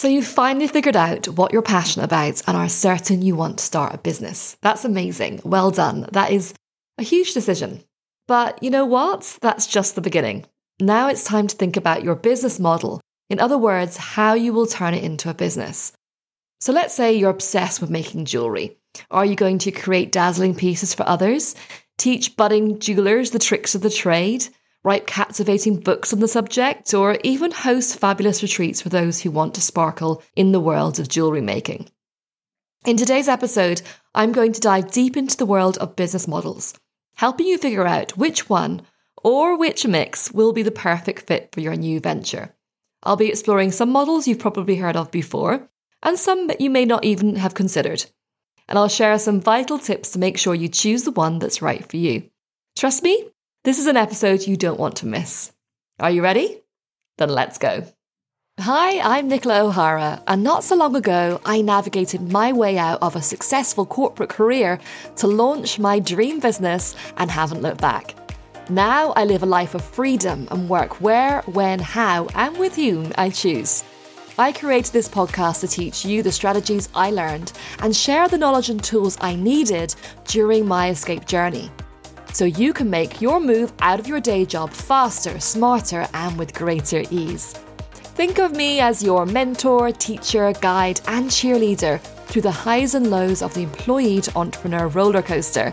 So you've finally figured out what you're passionate about and are certain you want to start a business. That's amazing. Well done. That is a huge decision. But you know what? That's just the beginning. Now it's time to think about your business model. In other words, how you will turn it into a business. So let's say you're obsessed with making jewelry. Are you going to create dazzling pieces for others? Teach budding jewelers the tricks of the trade? Write captivating books on the subject, or even host fabulous retreats for those who want to sparkle in the world of jewellery making. In today's episode, I'm going to dive deep into the world of business models, helping you figure out which one or which mix will be the perfect fit for your new venture. I'll be exploring some models you've probably heard of before, and some that you may not even have considered. And I'll share some vital tips to make sure you choose the one that's right for you. Trust me, this is an episode you don't want to miss. Are you ready? Then let's go. Hi, I'm Nichola O'Hara, and not so long ago, I navigated my way out of a successful corporate career to launch my dream business and haven't looked back. Now I live a life of freedom and work where, when, how, and with whom I choose. I created this podcast to teach you the strategies I learned and share the knowledge and tools I needed during my escape journey so you can make your move out of your day job faster, smarter, and with greater ease. Think of me as your mentor, teacher, guide, and cheerleader through the highs and lows of the employee to entrepreneur roller coaster.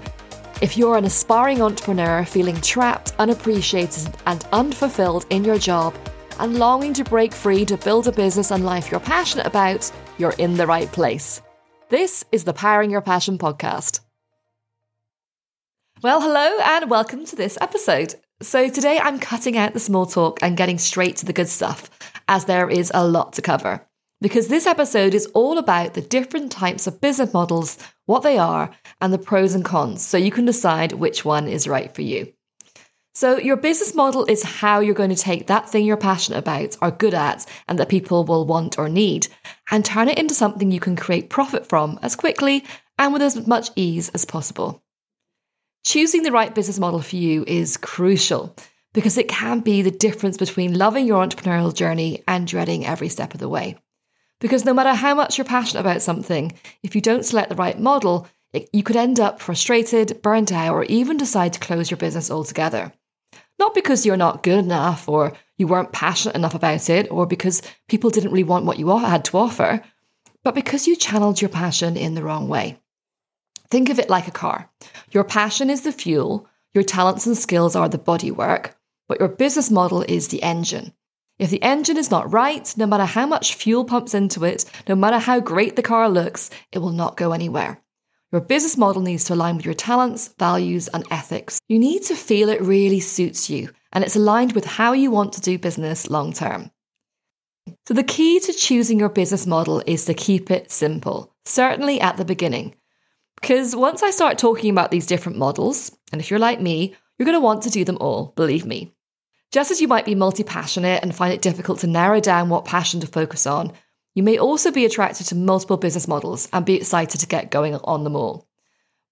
If you're an aspiring entrepreneur feeling trapped, unappreciated, and unfulfilled in your job, and longing to break free to build a business and life you're passionate about, you're in the right place. This is the Powering Your Passion podcast. Well, hello and welcome to this episode. So, today I'm cutting out the small talk and getting straight to the good stuff, as there is a lot to cover. Because this episode is all about the different types of business models, what they are, and the pros and cons, so you can decide which one is right for you. So, your business model is how you're going to take that thing you're passionate about, or good at, and that people will want or need, and turn it into something you can create profit from as quickly and with as much ease as possible. Choosing the right business model for you is crucial because it can be the difference between loving your entrepreneurial journey and dreading every step of the way. Because no matter how much you're passionate about something, if you don't select the right model, it, you could end up frustrated, burnt out, or even decide to close your business altogether. Not because you're not good enough or you weren't passionate enough about it or because people didn't really want what you had to offer, but because you channeled your passion in the wrong way. Think of it like a car. Your passion is the fuel, your talents and skills are the bodywork, but your business model is the engine. If the engine is not right, no matter how much fuel pumps into it, no matter how great the car looks, it will not go anywhere. Your business model needs to align with your talents, values, and ethics. You need to feel it really suits you and it's aligned with how you want to do business long term. So, the key to choosing your business model is to keep it simple, certainly at the beginning. Because once I start talking about these different models, and if you're like me, you're going to want to do them all, believe me. Just as you might be multi passionate and find it difficult to narrow down what passion to focus on, you may also be attracted to multiple business models and be excited to get going on them all.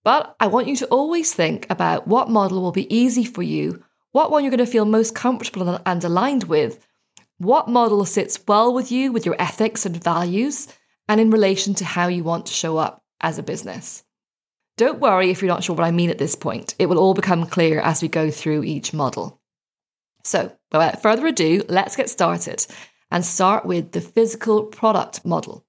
But I want you to always think about what model will be easy for you, what one you're going to feel most comfortable and aligned with, what model sits well with you, with your ethics and values, and in relation to how you want to show up as a business. Don't worry if you're not sure what I mean at this point. It will all become clear as we go through each model. So, without further ado, let's get started and start with the physical product model.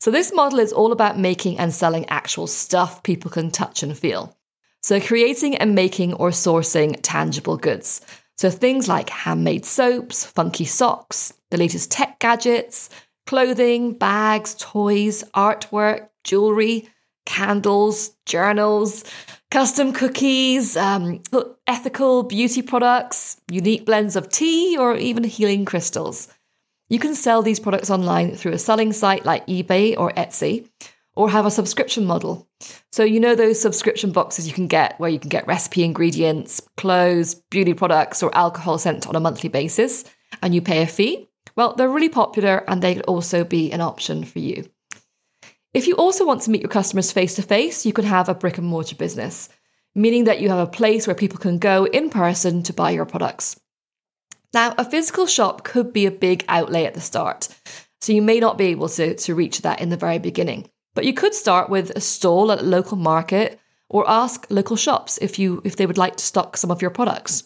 So, this model is all about making and selling actual stuff people can touch and feel. So, creating and making or sourcing tangible goods. So, things like handmade soaps, funky socks, the latest tech gadgets, clothing, bags, toys, artwork, jewelry, candles, journals, custom cookies, um, ethical beauty products, unique blends of tea, or even healing crystals. You can sell these products online through a selling site like eBay or Etsy, or have a subscription model. So, you know those subscription boxes you can get where you can get recipe ingredients, clothes, beauty products, or alcohol sent on a monthly basis, and you pay a fee? Well, they're really popular and they could also be an option for you. If you also want to meet your customers face to face, you can have a brick and mortar business, meaning that you have a place where people can go in person to buy your products. Now, a physical shop could be a big outlay at the start, So you may not be able to, to reach that in the very beginning. But you could start with a stall at a local market or ask local shops if you if they would like to stock some of your products.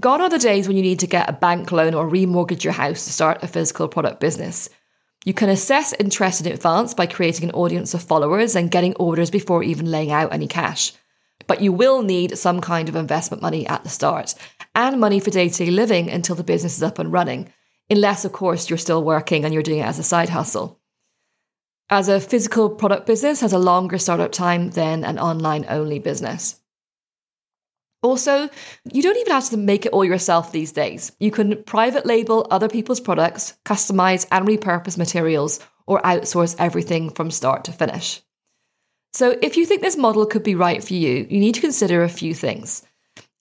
Gone are the days when you need to get a bank loan or remortgage your house to start a physical product business. You can assess interest in advance by creating an audience of followers and getting orders before even laying out any cash. But you will need some kind of investment money at the start and money for day to day living until the business is up and running, unless, of course, you're still working and you're doing it as a side hustle. As a physical product business has a longer startup time than an online only business. Also, you don't even have to make it all yourself these days. You can private label other people's products, customize and repurpose materials, or outsource everything from start to finish. So, if you think this model could be right for you, you need to consider a few things.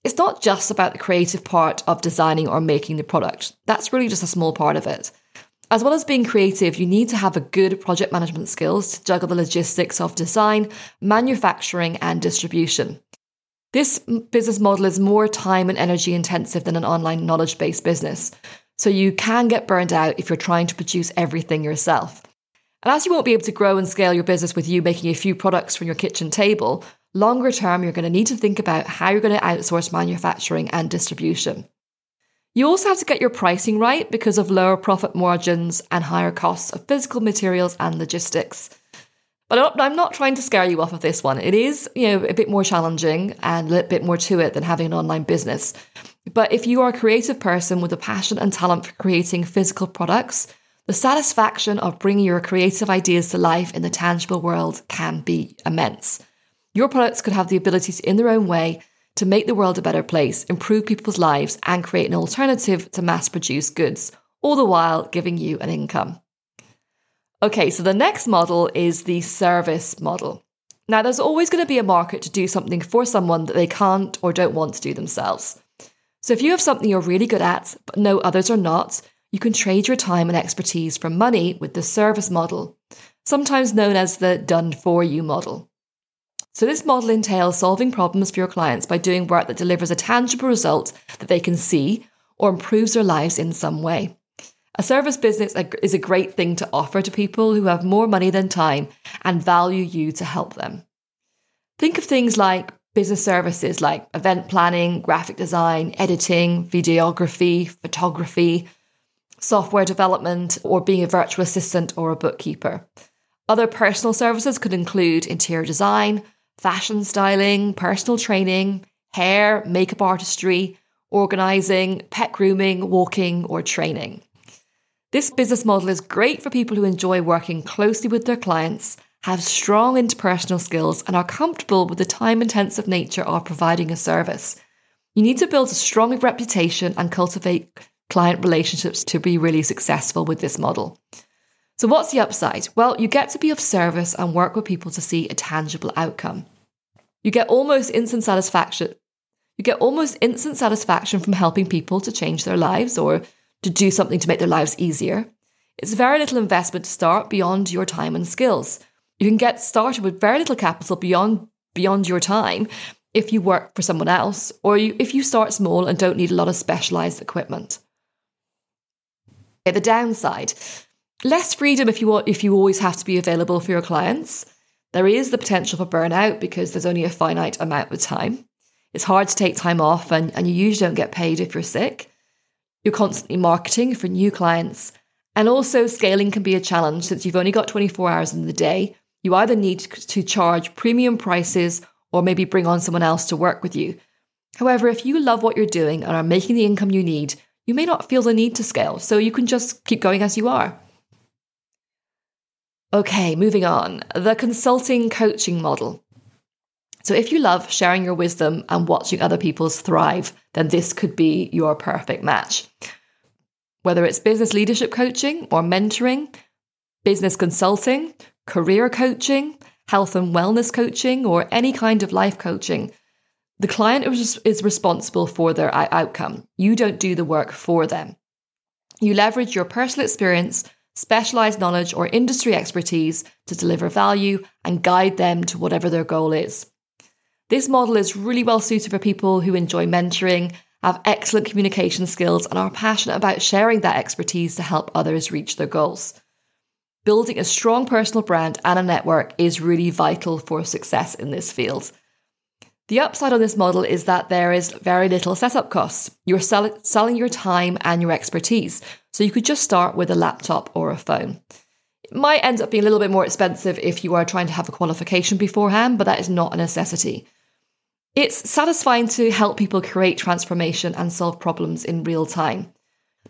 It's not just about the creative part of designing or making the product, that's really just a small part of it. As well as being creative, you need to have a good project management skills to juggle the logistics of design, manufacturing, and distribution. This business model is more time and energy intensive than an online knowledge based business. So you can get burned out if you're trying to produce everything yourself. And as you won't be able to grow and scale your business with you making a few products from your kitchen table, longer term, you're going to need to think about how you're going to outsource manufacturing and distribution. You also have to get your pricing right because of lower profit margins and higher costs of physical materials and logistics. But I'm not trying to scare you off of this one. It is, you know, a bit more challenging and a bit more to it than having an online business. But if you are a creative person with a passion and talent for creating physical products, the satisfaction of bringing your creative ideas to life in the tangible world can be immense. Your products could have the ability to, in their own way, to make the world a better place, improve people's lives, and create an alternative to mass produced goods, all the while giving you an income. Okay, so the next model is the service model. Now, there's always going to be a market to do something for someone that they can't or don't want to do themselves. So, if you have something you're really good at, but no others are not, you can trade your time and expertise for money with the service model, sometimes known as the done for you model. So, this model entails solving problems for your clients by doing work that delivers a tangible result that they can see or improves their lives in some way. A service business is a great thing to offer to people who have more money than time and value you to help them. Think of things like business services like event planning, graphic design, editing, videography, photography, software development, or being a virtual assistant or a bookkeeper. Other personal services could include interior design, fashion styling, personal training, hair, makeup artistry, organizing, pet grooming, walking, or training. This business model is great for people who enjoy working closely with their clients, have strong interpersonal skills, and are comfortable with the time intensive nature of providing a service. You need to build a strong reputation and cultivate client relationships to be really successful with this model. So, what's the upside? Well, you get to be of service and work with people to see a tangible outcome. You get almost instant satisfaction. You get almost instant satisfaction from helping people to change their lives or to do something to make their lives easier. It's very little investment to start beyond your time and skills. You can get started with very little capital beyond beyond your time if you work for someone else or you, if you start small and don't need a lot of specialized equipment. Okay, the downside, less freedom if you want, if you always have to be available for your clients. There is the potential for burnout because there's only a finite amount of time. It's hard to take time off and, and you usually don't get paid if you're sick. You're constantly marketing for new clients. And also, scaling can be a challenge since you've only got 24 hours in the day. You either need to charge premium prices or maybe bring on someone else to work with you. However, if you love what you're doing and are making the income you need, you may not feel the need to scale, so you can just keep going as you are. Okay, moving on. The consulting coaching model. So, if you love sharing your wisdom and watching other people's thrive, then this could be your perfect match. Whether it's business leadership coaching or mentoring, business consulting, career coaching, health and wellness coaching, or any kind of life coaching, the client is responsible for their outcome. You don't do the work for them. You leverage your personal experience, specialized knowledge, or industry expertise to deliver value and guide them to whatever their goal is. This model is really well suited for people who enjoy mentoring have excellent communication skills, and are passionate about sharing that expertise to help others reach their goals. Building a strong personal brand and a network is really vital for success in this field. The upside on this model is that there is very little setup costs. You're sell- selling your time and your expertise, so you could just start with a laptop or a phone. It might end up being a little bit more expensive if you are trying to have a qualification beforehand, but that is not a necessity. It's satisfying to help people create transformation and solve problems in real time.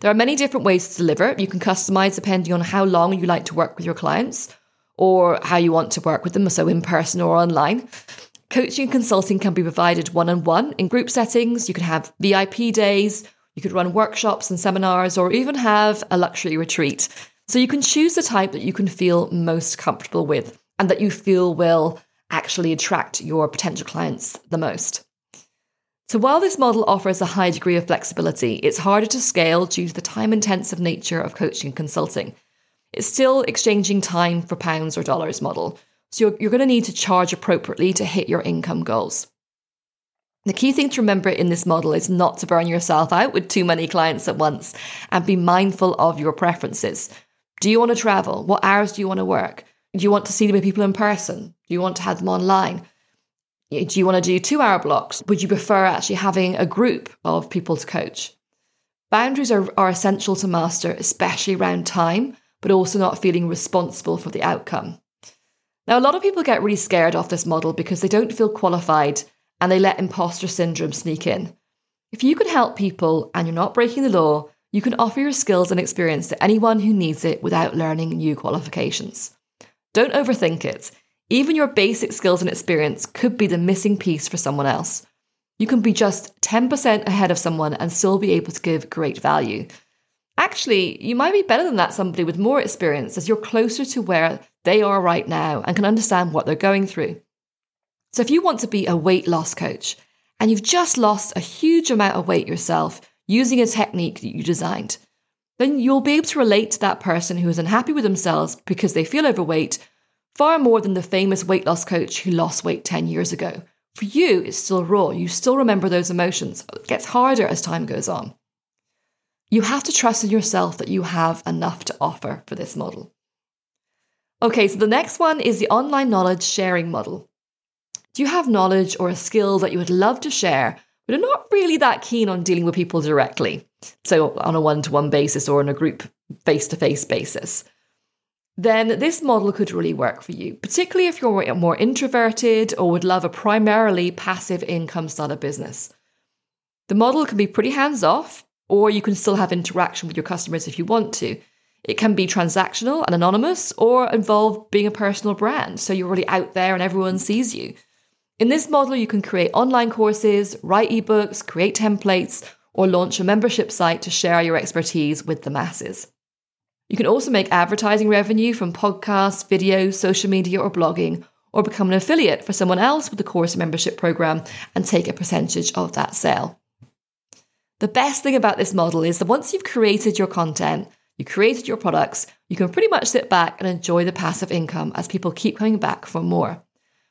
There are many different ways to deliver. You can customize depending on how long you like to work with your clients or how you want to work with them, so in person or online. Coaching and consulting can be provided one on one in group settings. You can have VIP days, you could run workshops and seminars, or even have a luxury retreat. So you can choose the type that you can feel most comfortable with and that you feel will actually attract your potential clients the most. So, while this model offers a high degree of flexibility, it's harder to scale due to the time intensive nature of coaching and consulting. It's still exchanging time for pounds or dollars model. So, you're, you're going to need to charge appropriately to hit your income goals. The key thing to remember in this model is not to burn yourself out with too many clients at once and be mindful of your preferences. Do you want to travel? What hours do you want to work? Do you want to see the people in person? Do you want to have them online? Do you want to do two hour blocks? Would you prefer actually having a group of people to coach? Boundaries are, are essential to master, especially around time, but also not feeling responsible for the outcome. Now, a lot of people get really scared off this model because they don't feel qualified and they let imposter syndrome sneak in. If you can help people and you're not breaking the law, you can offer your skills and experience to anyone who needs it without learning new qualifications. Don't overthink it. Even your basic skills and experience could be the missing piece for someone else. You can be just 10% ahead of someone and still be able to give great value. Actually, you might be better than that somebody with more experience as you're closer to where they are right now and can understand what they're going through. So, if you want to be a weight loss coach and you've just lost a huge amount of weight yourself using a technique that you designed, then you'll be able to relate to that person who is unhappy with themselves because they feel overweight far more than the famous weight loss coach who lost weight 10 years ago. For you, it's still raw. You still remember those emotions. It gets harder as time goes on. You have to trust in yourself that you have enough to offer for this model. Okay, so the next one is the online knowledge sharing model. Do you have knowledge or a skill that you would love to share, but are not really that keen on dealing with people directly? So, on a one to one basis or on a group face to face basis then this model could really work for you, particularly if you're more introverted or would love a primarily passive income style of business. The model can be pretty hands off, or you can still have interaction with your customers if you want to. It can be transactional and anonymous, or involve being a personal brand, so you're really out there and everyone sees you. In this model, you can create online courses, write ebooks, create templates, or launch a membership site to share your expertise with the masses. You can also make advertising revenue from podcasts, videos, social media, or blogging, or become an affiliate for someone else with the course membership program and take a percentage of that sale. The best thing about this model is that once you've created your content, you created your products, you can pretty much sit back and enjoy the passive income as people keep coming back for more.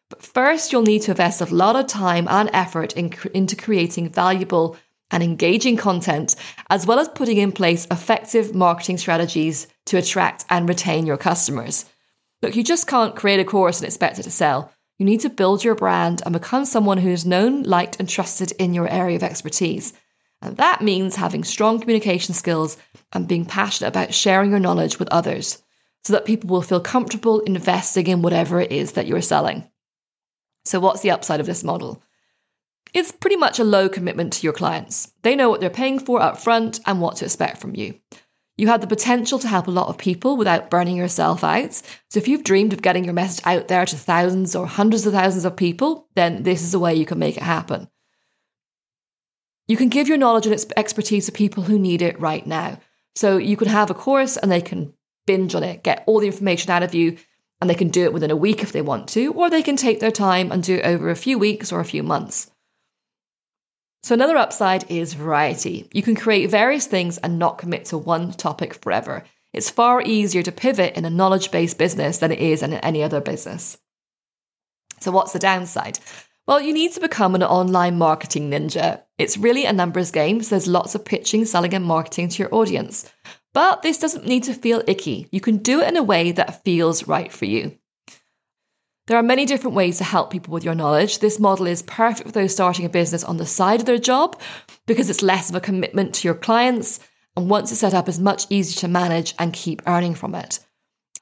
But first, you'll need to invest a lot of time and effort in, into creating valuable and engaging content, as well as putting in place effective marketing strategies to attract and retain your customers. Look, you just can't create a course and expect it to sell. You need to build your brand and become someone who is known, liked, and trusted in your area of expertise. And that means having strong communication skills and being passionate about sharing your knowledge with others so that people will feel comfortable investing in whatever it is that you're selling. So, what's the upside of this model? It's pretty much a low commitment to your clients. They know what they're paying for up front and what to expect from you. You have the potential to help a lot of people without burning yourself out. So if you've dreamed of getting your message out there to thousands or hundreds of thousands of people, then this is a way you can make it happen. You can give your knowledge and expertise to people who need it right now. So you can have a course and they can binge on it, get all the information out of you, and they can do it within a week if they want to, or they can take their time and do it over a few weeks or a few months. So, another upside is variety. You can create various things and not commit to one topic forever. It's far easier to pivot in a knowledge based business than it is in any other business. So, what's the downside? Well, you need to become an online marketing ninja. It's really a numbers game, so there's lots of pitching, selling, and marketing to your audience. But this doesn't need to feel icky. You can do it in a way that feels right for you. There are many different ways to help people with your knowledge. This model is perfect for those starting a business on the side of their job because it's less of a commitment to your clients. And once it's set up, it's much easier to manage and keep earning from it.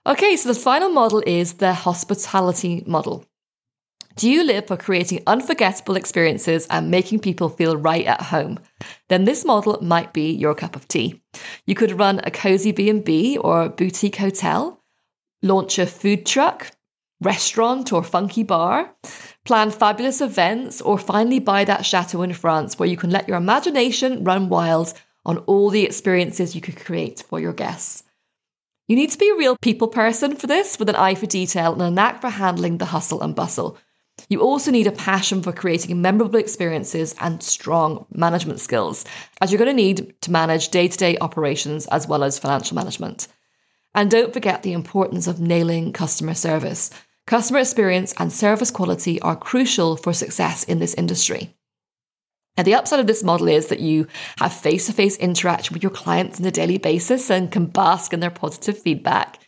Okay, so the final model is the hospitality model. Do you live for creating unforgettable experiences and making people feel right at home? Then this model might be your cup of tea. You could run a cozy B&B or boutique hotel, launch a food truck, restaurant or funky bar, plan fabulous events, or finally buy that chateau in France where you can let your imagination run wild on all the experiences you could create for your guests. You need to be a real people person for this with an eye for detail and a knack for handling the hustle and bustle. You also need a passion for creating memorable experiences and strong management skills, as you're going to need to manage day to day operations as well as financial management. And don't forget the importance of nailing customer service. Customer experience and service quality are crucial for success in this industry. And the upside of this model is that you have face to face interaction with your clients on a daily basis and can bask in their positive feedback.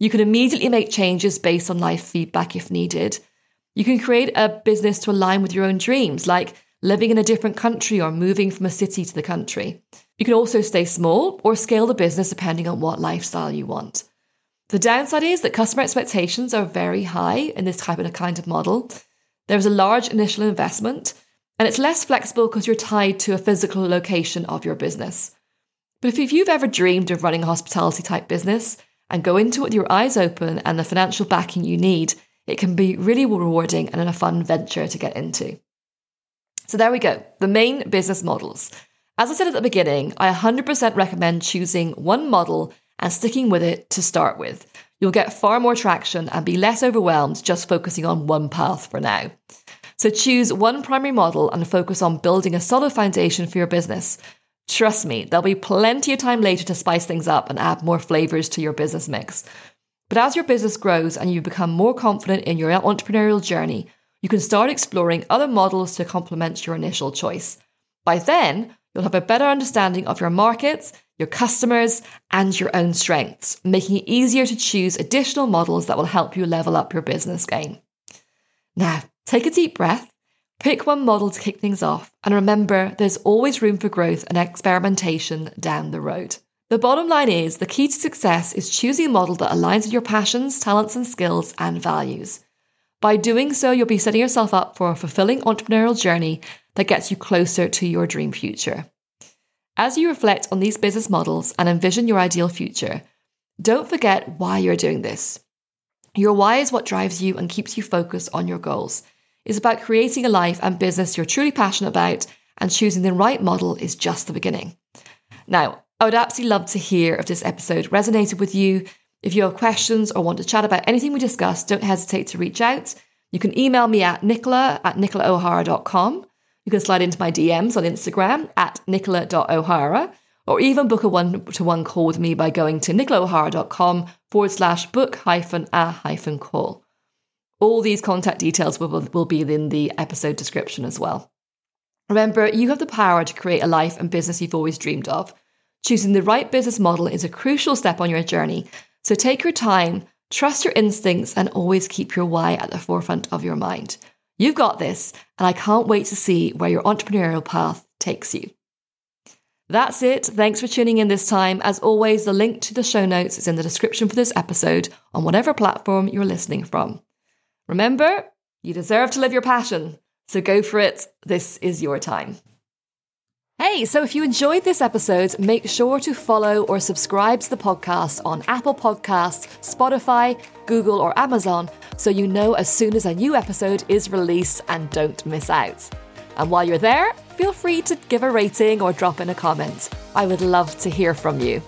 You can immediately make changes based on live feedback if needed. You can create a business to align with your own dreams, like living in a different country or moving from a city to the country. You can also stay small or scale the business depending on what lifestyle you want. The downside is that customer expectations are very high in this type of kind of model. There's a large initial investment, and it's less flexible because you're tied to a physical location of your business. But if you've ever dreamed of running a hospitality type business and go into it with your eyes open and the financial backing you need, it can be really rewarding and a fun venture to get into. So there we go, the main business models. As I said at the beginning, I 100% recommend choosing one model and sticking with it to start with. You'll get far more traction and be less overwhelmed just focusing on one path for now. So choose one primary model and focus on building a solid foundation for your business. Trust me, there'll be plenty of time later to spice things up and add more flavors to your business mix. But as your business grows and you become more confident in your entrepreneurial journey, you can start exploring other models to complement your initial choice. By then, you'll have a better understanding of your markets your customers, and your own strengths, making it easier to choose additional models that will help you level up your business game. Now, take a deep breath, pick one model to kick things off, and remember there's always room for growth and experimentation down the road. The bottom line is the key to success is choosing a model that aligns with your passions, talents, and skills and values. By doing so, you'll be setting yourself up for a fulfilling entrepreneurial journey that gets you closer to your dream future. As you reflect on these business models and envision your ideal future, don't forget why you're doing this. Your why is what drives you and keeps you focused on your goals. It's about creating a life and business you're truly passionate about, and choosing the right model is just the beginning. Now, I would absolutely love to hear if this episode resonated with you. If you have questions or want to chat about anything we discussed, don't hesitate to reach out. You can email me at nichola at nicholaohara.com you can slide into my DMs on Instagram at nichola.o'hara or even book a one to one call with me by going to nicholaohara.com forward slash book hyphen a hyphen call. All these contact details will, will be in the episode description as well. Remember, you have the power to create a life and business you've always dreamed of. Choosing the right business model is a crucial step on your journey. So take your time, trust your instincts, and always keep your why at the forefront of your mind. You've got this, and I can't wait to see where your entrepreneurial path takes you. That's it. Thanks for tuning in this time. As always, the link to the show notes is in the description for this episode on whatever platform you're listening from. Remember, you deserve to live your passion, so go for it. This is your time. Hey, so if you enjoyed this episode, make sure to follow or subscribe to the podcast on Apple Podcasts, Spotify, Google, or Amazon so you know as soon as a new episode is released and don't miss out. And while you're there, feel free to give a rating or drop in a comment. I would love to hear from you.